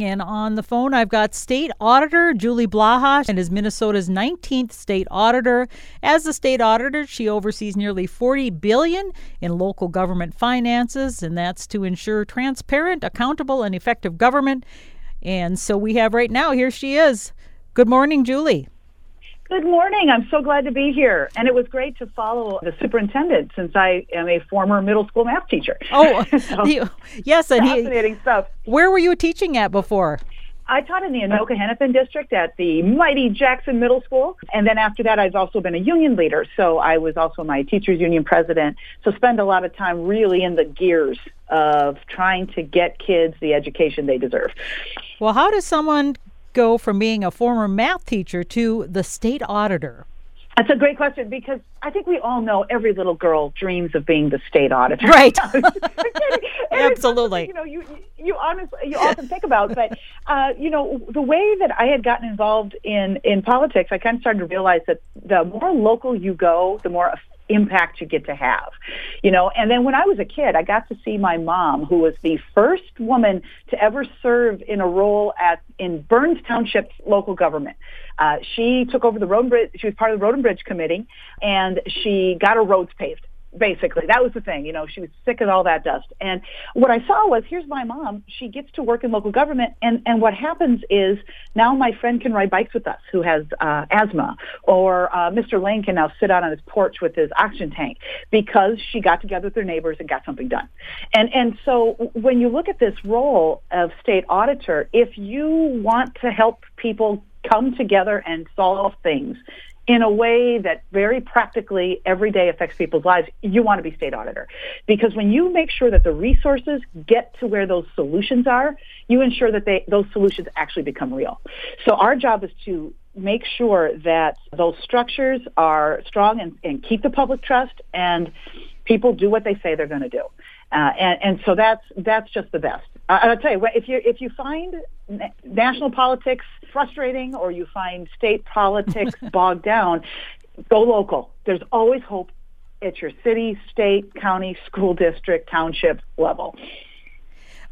And on the phone, I've got State Auditor Julie Blaha, and is Minnesota's 19th state auditor. As the state auditor, she oversees nearly 40 billion in local government finances, and that's to ensure transparent, accountable, and effective government. And so we have right now, here she is. Good morning, Julie. Good morning. I'm so glad to be here. And it was great to follow the superintendent since I am a former middle school math teacher. Oh, so, you, yes. And fascinating he, stuff. Where were you teaching at before? I taught in the Anoka Hennepin district at the mighty Jackson Middle School. And then after that, I've also been a union leader. So I was also my teachers union president. So spend a lot of time really in the gears of trying to get kids the education they deserve. Well, how does someone go from being a former math teacher to the state auditor? That's a great question because I think we all know every little girl dreams of being the state auditor. Right. Absolutely. You know, you you honestly you often think about, but uh, you know, the way that I had gotten involved in in politics, I kind of started to realize that the more local you go, the more impact you get to have. You know, and then when I was a kid, I got to see my mom, who was the first woman to ever serve in a role at in Burns Township local government. Uh, she took over the road bridge. She was part of the road and bridge committee, and she got her roads paved basically. That was the thing. You know, she was sick of all that dust. And what I saw was, here's my mom. She gets to work in local government. And, and what happens is now my friend can ride bikes with us who has uh, asthma. Or uh, Mr. Lane can now sit out on his porch with his oxygen tank because she got together with her neighbors and got something done. And, and so when you look at this role of state auditor, if you want to help people come together and solve things in a way that very practically every day affects people's lives, you want to be state auditor. Because when you make sure that the resources get to where those solutions are, you ensure that they, those solutions actually become real. So our job is to make sure that those structures are strong and, and keep the public trust and people do what they say they're going to do. Uh, and, and so that's that's just the best. Uh, I'll tell you, if you if you find national politics frustrating or you find state politics bogged down, go local. There's always hope at your city, state, county, school district, township level.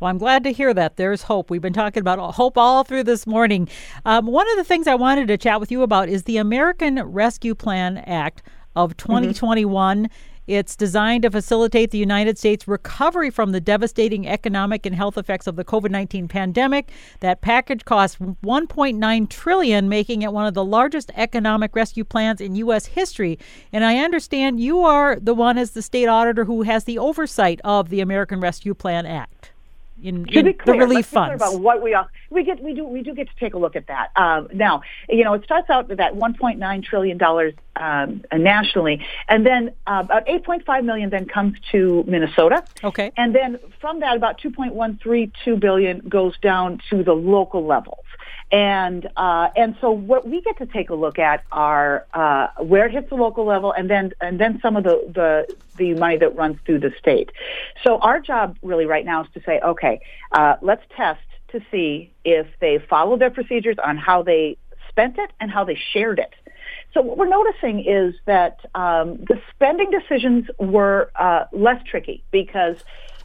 Well, I'm glad to hear that. There's hope. We've been talking about hope all through this morning. Um, one of the things I wanted to chat with you about is the American Rescue Plan Act of 2021. Mm-hmm. It's designed to facilitate the United States recovery from the devastating economic and health effects of the COVID-19 pandemic. That package costs 1.9 trillion, making it one of the largest economic rescue plans in US history. And I understand you are the one as the state auditor who has the oversight of the American Rescue Plan Act in, to be clear, the relief funds. about what we all we get we do we do get to take a look at that. Um, now, you know, it starts out with that 1.9 trillion dollars um, nationally, and then uh, about 8.5 million then comes to Minnesota. Okay, and then from that, about 2.132 billion goes down to the local levels. And uh, and so what we get to take a look at are uh, where it hits the local level, and then and then some of the, the the money that runs through the state. So our job really right now is to say, okay, uh, let's test to see if they follow their procedures on how they spent it and how they shared it. So what we're noticing is that um, the spending decisions were uh, less tricky because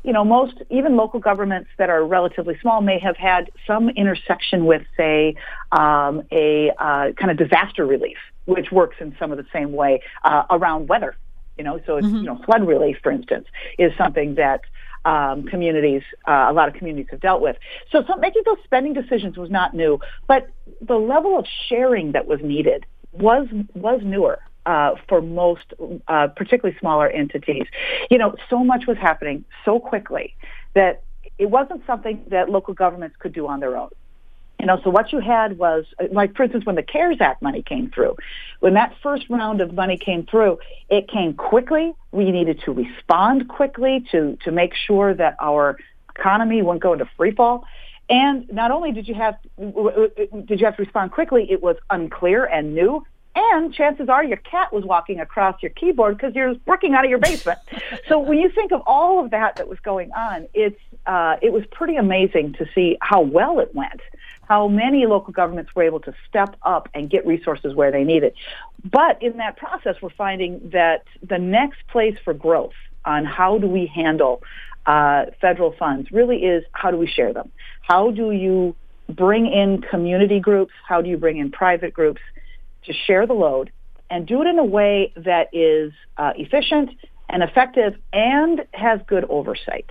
you know, most, even local governments that are relatively small may have had some intersection with, say, um, a uh, kind of disaster relief, which works in some of the same way uh, around weather. You know, so it's, mm-hmm. you know, flood relief, for instance, is something that um, communities, uh, a lot of communities have dealt with. So, so making those spending decisions was not new, but the level of sharing that was needed was was newer uh, for most, uh, particularly smaller entities. You know, so much was happening so quickly that it wasn't something that local governments could do on their own. You know, so what you had was, like, for instance, when the CARES Act money came through, when that first round of money came through, it came quickly. We needed to respond quickly to, to make sure that our economy wouldn't go into free fall. And not only did you have did you have to respond quickly, it was unclear and new, and chances are your cat was walking across your keyboard because you're working out of your basement. so when you think of all of that that was going on, it's uh, it was pretty amazing to see how well it went, how many local governments were able to step up and get resources where they needed. But in that process, we're finding that the next place for growth on how do we handle uh, federal funds really is how do we share them? How do you bring in community groups? How do you bring in private groups to share the load and do it in a way that is uh, efficient and effective and has good oversight?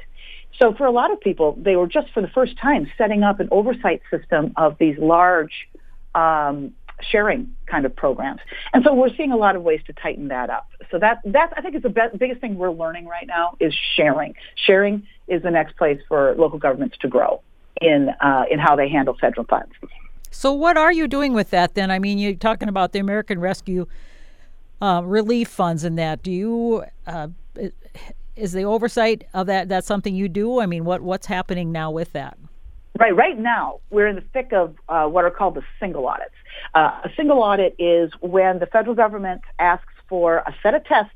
So for a lot of people, they were just for the first time setting up an oversight system of these large um, sharing kind of programs. And so we're seeing a lot of ways to tighten that up. So that that I think is the biggest thing we're learning right now is sharing. Sharing is the next place for local governments to grow in uh, in how they handle federal funds. So what are you doing with that then? I mean, you're talking about the American Rescue uh, Relief Funds and that. Do you uh, is the oversight of that that's something you do? I mean, what what's happening now with that? Right. Right now, we're in the thick of uh, what are called the single audits. Uh, a single audit is when the federal government asks for a set of tests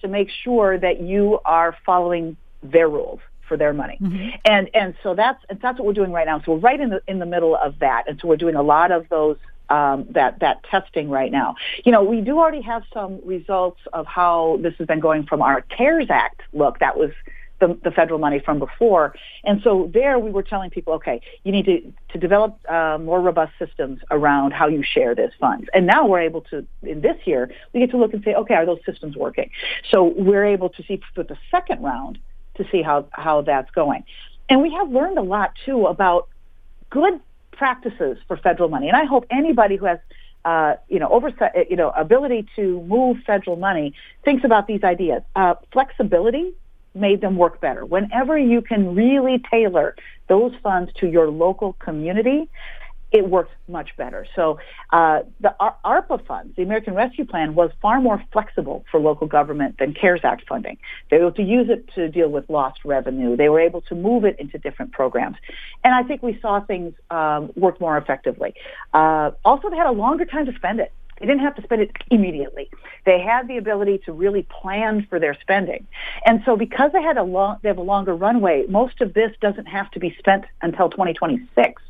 to make sure that you are following their rules for their money. Mm-hmm. And and so that's that's what we're doing right now. So we're right in the in the middle of that. And so we're doing a lot of those um, that that testing right now. You know, we do already have some results of how this has been going from our CARES Act look. That was the, the federal money from before. And so there we were telling people, okay, you need to, to develop uh, more robust systems around how you share this funds. And now we're able to, in this year, we get to look and say, okay, are those systems working? So we're able to see with the second round to see how, how that's going. And we have learned a lot too about good practices for federal money. And I hope anybody who has uh, you know, oversight, you know, ability to move federal money thinks about these ideas. Uh, flexibility made them work better. Whenever you can really tailor those funds to your local community, it works much better. So uh, the ARPA funds, the American Rescue Plan, was far more flexible for local government than CARES Act funding. They were able to use it to deal with lost revenue. They were able to move it into different programs. And I think we saw things um, work more effectively. Uh, also, they had a longer time to spend it. They didn't have to spend it immediately. They had the ability to really plan for their spending. And so because they had a long, they have a longer runway, most of this doesn't have to be spent until 2026.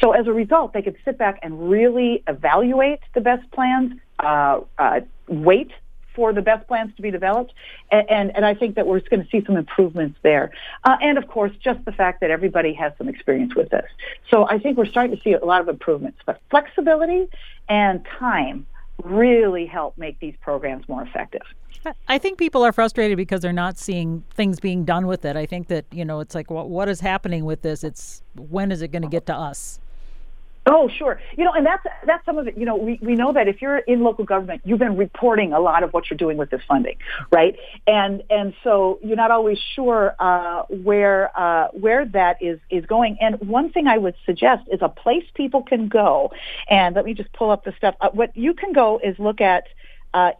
So as a result, they could sit back and really evaluate the best plans, uh, uh, wait for the best plans to be developed. And, and, and I think that we're going to see some improvements there. Uh, and of course, just the fact that everybody has some experience with this. So I think we're starting to see a lot of improvements. But flexibility and time really help make these programs more effective. I think people are frustrated because they're not seeing things being done with it. I think that, you know, it's like, what, what is happening with this? It's when is it going to get to us? Oh, sure. You know, and that's that's some of it. You know, we, we know that if you're in local government, you've been reporting a lot of what you're doing with this funding, right? And and so you're not always sure uh, where uh, where that is is going. And one thing I would suggest is a place people can go. And let me just pull up the stuff. Uh, what you can go is look at. Uh,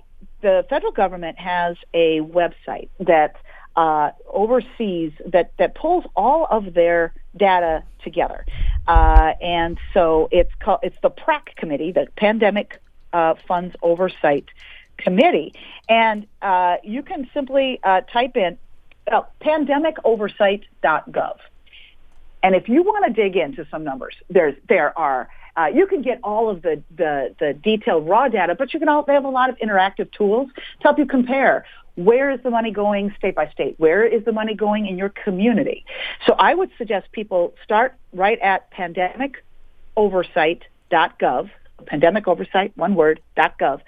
the federal government has a website that uh, oversees that that pulls all of their data together, uh, and so it's called it's the PRAC committee, the Pandemic uh, Funds Oversight Committee, and uh, you can simply uh, type in pandemicoversight.gov. And if you want to dig into some numbers, there's there are uh, you can get all of the, the, the detailed raw data, but you can also have a lot of interactive tools to help you compare where is the money going state by state? Where is the money going in your community? So I would suggest people start right at pandemicoversight.gov, pandemic oversight, one word, .gov,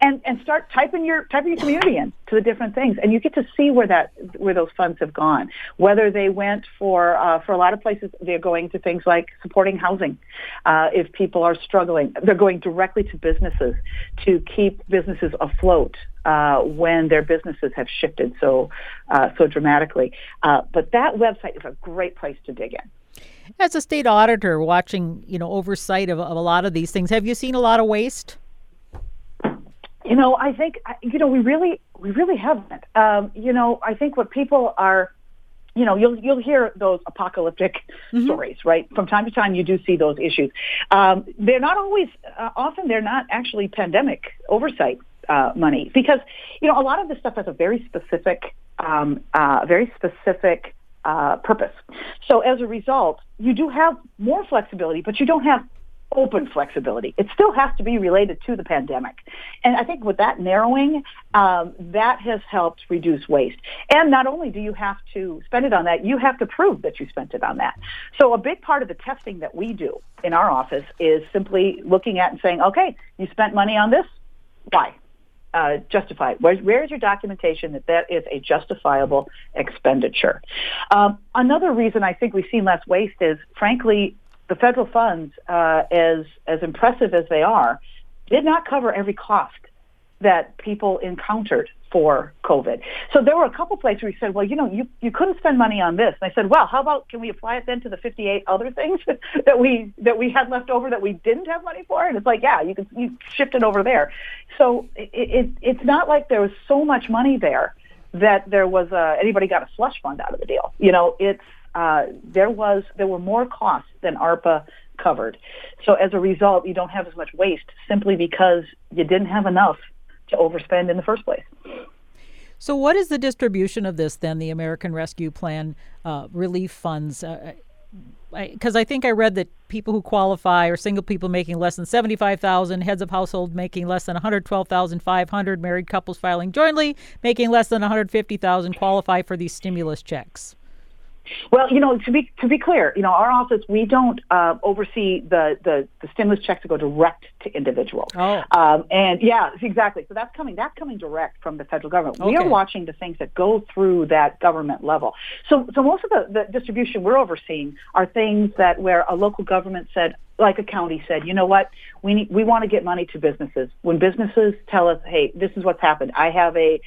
and and start typing your typing your community in to the different things, and you get to see where that where those funds have gone. Whether they went for uh, for a lot of places, they're going to things like supporting housing. Uh, if people are struggling, they're going directly to businesses to keep businesses afloat. Uh, when their businesses have shifted so uh, so dramatically, uh, but that website is a great place to dig in. As a state auditor, watching you know oversight of, of a lot of these things, have you seen a lot of waste? You know, I think you know we really we really haven't. Um, you know, I think what people are you know, you'll you'll hear those apocalyptic mm-hmm. stories, right? From time to time, you do see those issues. Um, they're not always, uh, often they're not actually pandemic oversight uh, money because you know a lot of this stuff has a very specific, um, uh, very specific uh, purpose. So as a result, you do have more flexibility, but you don't have open flexibility. It still has to be related to the pandemic. And I think with that narrowing, um, that has helped reduce waste. And not only do you have to spend it on that, you have to prove that you spent it on that. So a big part of the testing that we do in our office is simply looking at and saying, okay, you spent money on this. Why? Uh, justify. Where, where is your documentation that that is a justifiable expenditure? Um, another reason I think we've seen less waste is, frankly, the federal funds, uh, as as impressive as they are, did not cover every cost that people encountered for COVID. So there were a couple places where he said, well, you know, you, you couldn't spend money on this. And I said, well, how about can we apply it then to the 58 other things that we that we had left over that we didn't have money for? And it's like, yeah, you can you shift it over there. So it, it it's not like there was so much money there that there was a, anybody got a slush fund out of the deal. You know, it's uh, there was there were more costs than ARPA covered. So as a result, you don't have as much waste simply because you didn't have enough to overspend in the first place. So, what is the distribution of this then? The American Rescue Plan uh, relief funds. Because uh, I, I, think I read that people who qualify are single people making less than seventy-five thousand, heads of household making less than one hundred twelve thousand five hundred, married couples filing jointly making less than one hundred fifty thousand qualify for these stimulus checks. Well, you know, to be to be clear, you know, our office we don't uh, oversee the, the the stimulus checks to go direct to individuals. Oh. Um, and yeah, exactly. So that's coming that's coming direct from the federal government. Okay. We are watching the things that go through that government level. So so most of the, the distribution we're overseeing are things that where a local government said, like a county said, you know what, we need, we want to get money to businesses. When businesses tell us, hey, this is what's happened. I have a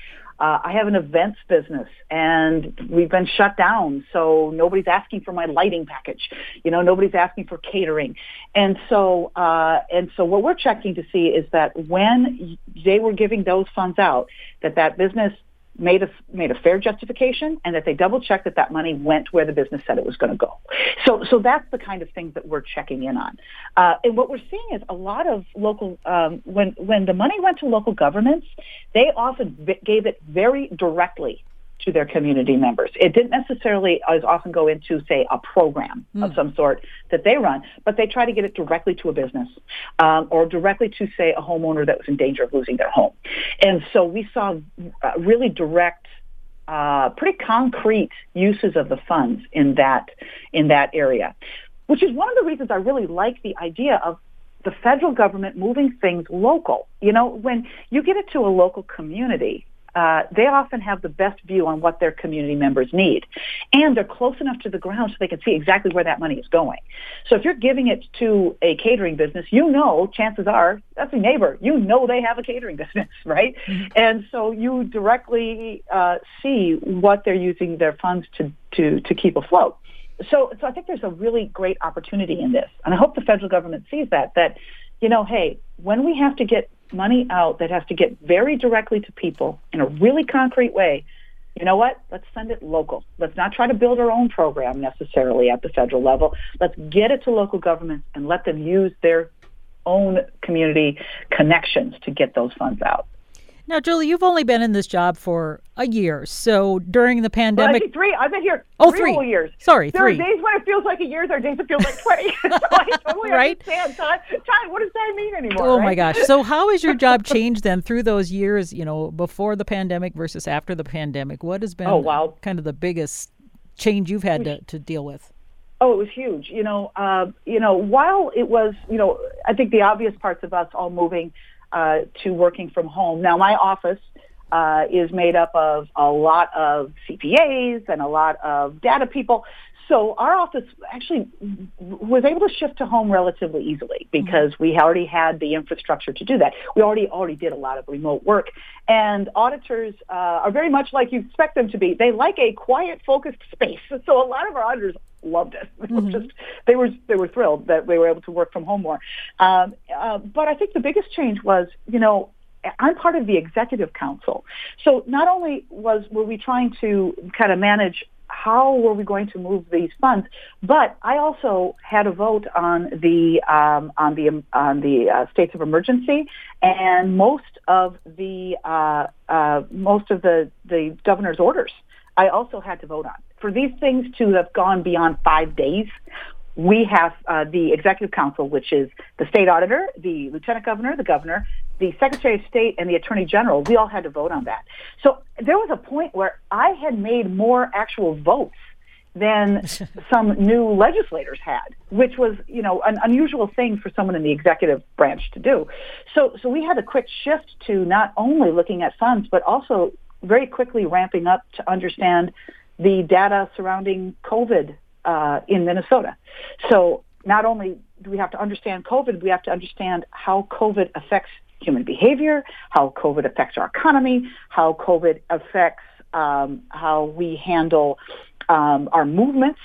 uh, I have an events business and we've been shut down. So nobody's asking for my lighting package. You know, nobody's asking for catering. And so, uh, and so what we're checking to see is that when they were giving those funds out, that that business made a made a fair justification and that they double checked that that money went where the business said it was going to go. So so that's the kind of things that we're checking in on. Uh, and what we're seeing is a lot of local um, when when the money went to local governments, they often v- gave it very directly to their community members. It didn't necessarily as often go into, say, a program mm. of hmm. some sort that they run, but they try to get it directly to a business um, or directly to, say, a homeowner that was in danger of losing their home. And so we saw uh, really direct uh, pretty concrete uses of the funds in that in that area, which is one of the reasons I really like the idea of the federal government moving things local. You know, when you get it to a local community, uh, they often have the best view on what their community members need. And they're close enough to the ground so they can see exactly where that money is going. So if you're giving it to a catering business, you know, chances are, that's a neighbor. You know they have a catering business, right? Mm-hmm. And so you directly uh, see what they're using their funds to, to, to keep afloat. So, so I think there's a really great opportunity in this. And I hope the federal government sees that, that, you know, hey, when we have to get money out that has to get very directly to people in a really concrete way, you know what? Let's send it local. Let's not try to build our own program necessarily at the federal level. Let's get it to local governments and let them use their own community connections to get those funds out. Now, Julie, you've only been in this job for a year. So during the pandemic, well, three. I've been here oh, three, three. years. Sorry, there three. There are days when it feels like a year. There are days it feels like twenty. so I totally right? understand. Time, time. What does that mean anymore? Oh right? my gosh. So how has your job changed then through those years? You know, before the pandemic versus after the pandemic. What has been oh, wow. kind of the biggest change you've had to, to deal with? Oh, it was huge. You know, uh, you know, while it was, you know, I think the obvious parts of us all moving uh, to working from home. Now, my office uh, is made up of a lot of CPAs and a lot of data people. So our office actually was able to shift to home relatively easily because mm-hmm. we already had the infrastructure to do that. We already already did a lot of remote work, and auditors uh, are very much like you expect them to be. They like a quiet, focused space. So a lot of our auditors loved it. They mm-hmm. were just they were they were thrilled that they were able to work from home more. Um, uh, but I think the biggest change was, you know, I'm part of the executive council. So not only was were we trying to kind of manage how were we going to move these funds, but I also had a vote on the um, on the on the uh, states of emergency, and most of the uh, uh, most of the the governor's orders. I also had to vote on for these things to have gone beyond five days we have uh, the executive council, which is the state auditor, the lieutenant governor, the governor, the secretary of state, and the attorney general. We all had to vote on that. So there was a point where I had made more actual votes than some new legislators had, which was, you know, an unusual thing for someone in the executive branch to do. So, so we had a quick shift to not only looking at funds, but also very quickly ramping up to understand the data surrounding COVID uh, in Minnesota. So not only do we have to understand COVID, we have to understand how COVID affects human behavior, how COVID affects our economy, how COVID affects um, how we handle um, our movements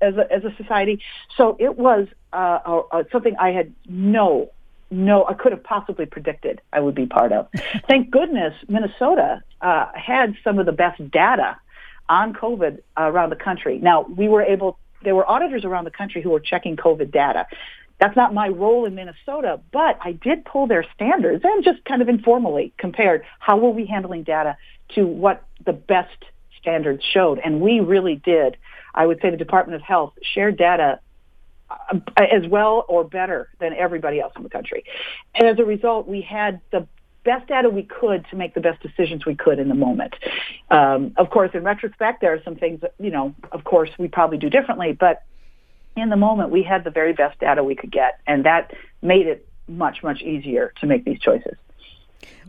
as a, as a society. So it was uh, uh, something I had no, no, I could have possibly predicted I would be part of. Thank goodness Minnesota uh, had some of the best data on COVID around the country. Now we were able, there were auditors around the country who were checking COVID data. That's not my role in Minnesota, but I did pull their standards and just kind of informally compared how were we handling data to what the best standards showed. And we really did. I would say the Department of Health shared data uh, as well or better than everybody else in the country. And as a result, we had the best data we could to make the best decisions we could in the moment. Um, of course, in retrospect, there are some things that, you know, of course, we probably do differently, but in the moment, we had the very best data we could get, and that made it much, much easier to make these choices.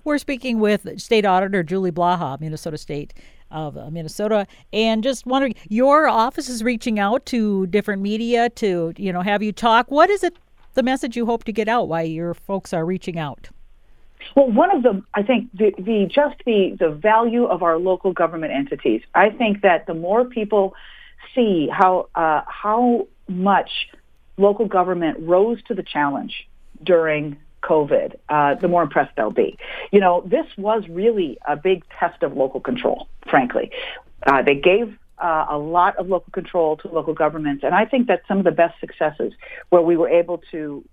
We're speaking with State Auditor Julie Blaha, Minnesota State of uh, Minnesota, and just wondering, your office is reaching out to different media to you know have you talk. What is it? The message you hope to get out? Why your folks are reaching out? Well, one of the, I think, the, the just the the value of our local government entities. I think that the more people see how uh, how much local government rose to the challenge during COVID, uh, the more impressed they'll be. You know, this was really a big test of local control, frankly. Uh, they gave uh, a lot of local control to local governments, and I think that some of the best successes where we were able to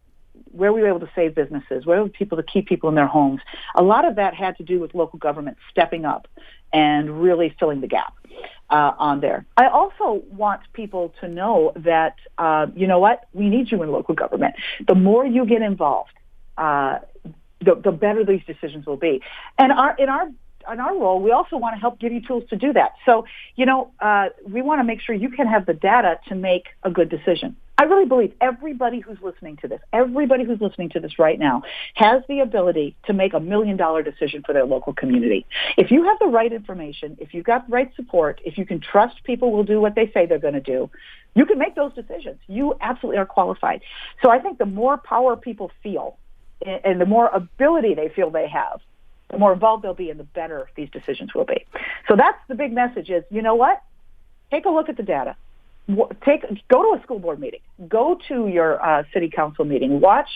where we were able to save businesses, where we were people to keep people in their homes. A lot of that had to do with local government stepping up and really filling the gap uh, on there. I also want people to know that, uh, you know what, we need you in local government. The more you get involved, uh, the, the better these decisions will be. And our, in our in our role, we also want to help give you tools to do that. So, you know, uh, we want to make sure you can have the data to make a good decision. I really believe everybody who's listening to this, everybody who's listening to this right now has the ability to make a million dollar decision for their local community. If you have the right information, if you've got the right support, if you can trust people will do what they say they're going to do, you can make those decisions. You absolutely are qualified. So I think the more power people feel and the more ability they feel they have, the more involved they'll be and the better these decisions will be. So that's the big message is, you know what? Take a look at the data take go to a school board meeting, go to your uh, city council meeting, watch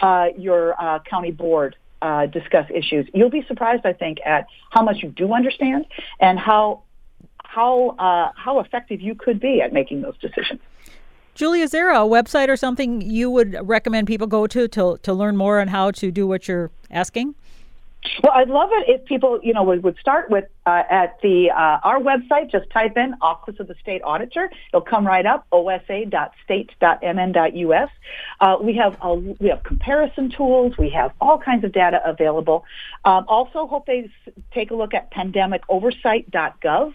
uh, your uh, county board uh, discuss issues. You'll be surprised, I think, at how much you do understand and how how uh, how effective you could be at making those decisions. Julie, is there a website or something you would recommend people go to to, to learn more on how to do what you're asking? Well, I'd love it if people, you know, would, would start with uh, at the uh, our website. Just type in Office of the State Auditor. It'll come right up. osa.state.mn.us. Uh, we have a, we have comparison tools. We have all kinds of data available. Um, also, hope they take a look at pandemicoversight.gov.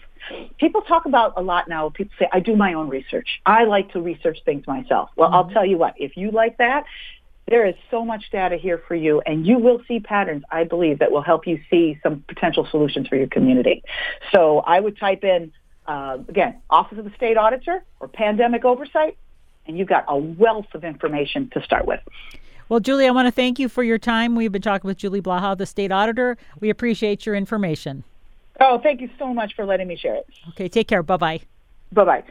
People talk about a lot now. People say, I do my own research. I like to research things myself. Well, mm-hmm. I'll tell you what, if you like that, there is so much data here for you, and you will see patterns, I believe, that will help you see some potential solutions for your community. So I would type in, uh, again, Office of the State Auditor or Pandemic Oversight, and you've got a wealth of information to start with. Well, Julie, I want to thank you for your time. We've been talking with Julie Blaha, the state auditor. We appreciate your information. Oh, thank you so much for letting me share it. Okay, take care. Bye bye. Bye bye.